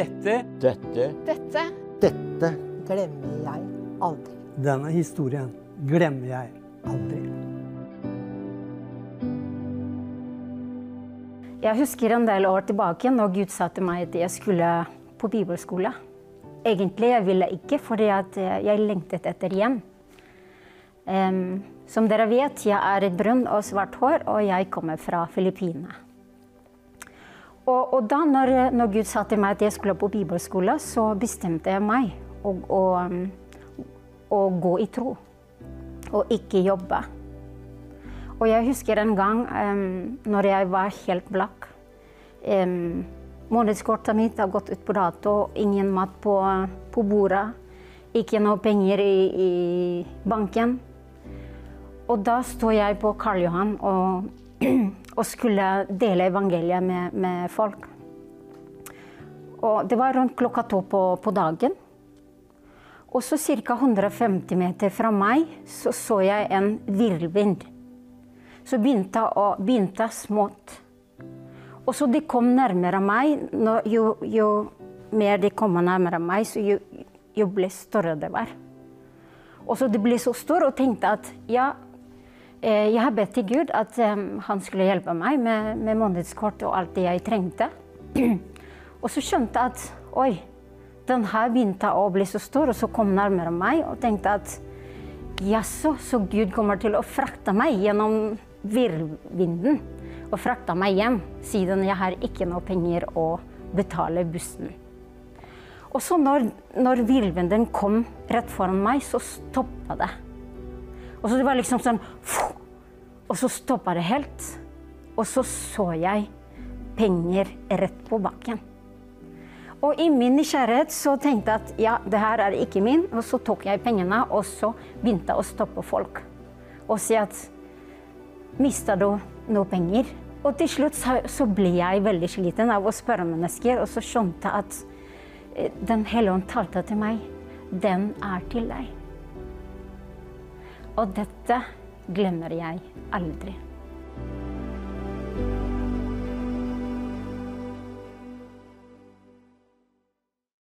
Dette Dette Dette Dette glemmer jeg aldri. Denne historien glemmer jeg aldri. Jeg husker en del år tilbake når Gud sa til meg at jeg skulle på bibelskole. Egentlig jeg ville ikke, fordi jeg lengtet etter hjem. Um, som dere vet, jeg er et brun og svart hår, og jeg kommer fra Filippinene. Og, og, da når, når, Gud sa til meg at jeg skulle på bibelskole, så bestemte jeg meg å, å, å gå i tro. Og ikke jobbe. Og jeg husker en gang um, når jeg var helt blakk. Um, Månedskortet mitt har gått ut på dato, ingen mat på, på bordet. Ikke noe penger i, i banken. Og da står jeg på Karl Johan og, og skulle dele evangeliet med, med, folk. Og det var rundt klokka to på, på dagen. Og så ca. 150 meter fra meg så, så jeg en virvelvind. Så begynte begynte smått. Og så de kom nærmere meg. Jo, jo mer de kom nærmere meg, så jo, jo ble større det var. Og så det ble så store og tenkte at ja, jeg har bedt til Gud at han skulle hjelpe meg med, med månedskort og alt det jeg trengte. Og så skjønte jeg at oi, den her begynte å bli så stor, og så kom nærmere meg og tenkte at jaså, så Gud kommer til å frakte meg gjennom virvinden og frakte meg hjem, siden jeg har ikke noe penger å betale bussen. Og så når, når virvinden kom rett foran meg, så stoppa det. Og så det var liksom sånn Og så stoppa det helt. Og så så jeg penger rett på bakken. Og i min nysgjerrighet så tenkte jeg at ja, det her er ikke min. Og så tok jeg pengene og så begynte jeg å stoppe folk. Og si at Mista du noe penger? Og til slutt så ble jeg veldig sliten av å spørre mennesker, og så skjønte jeg at Den hellige ånd talte til meg. Den er til deg. Og dette glemmer jeg aldri.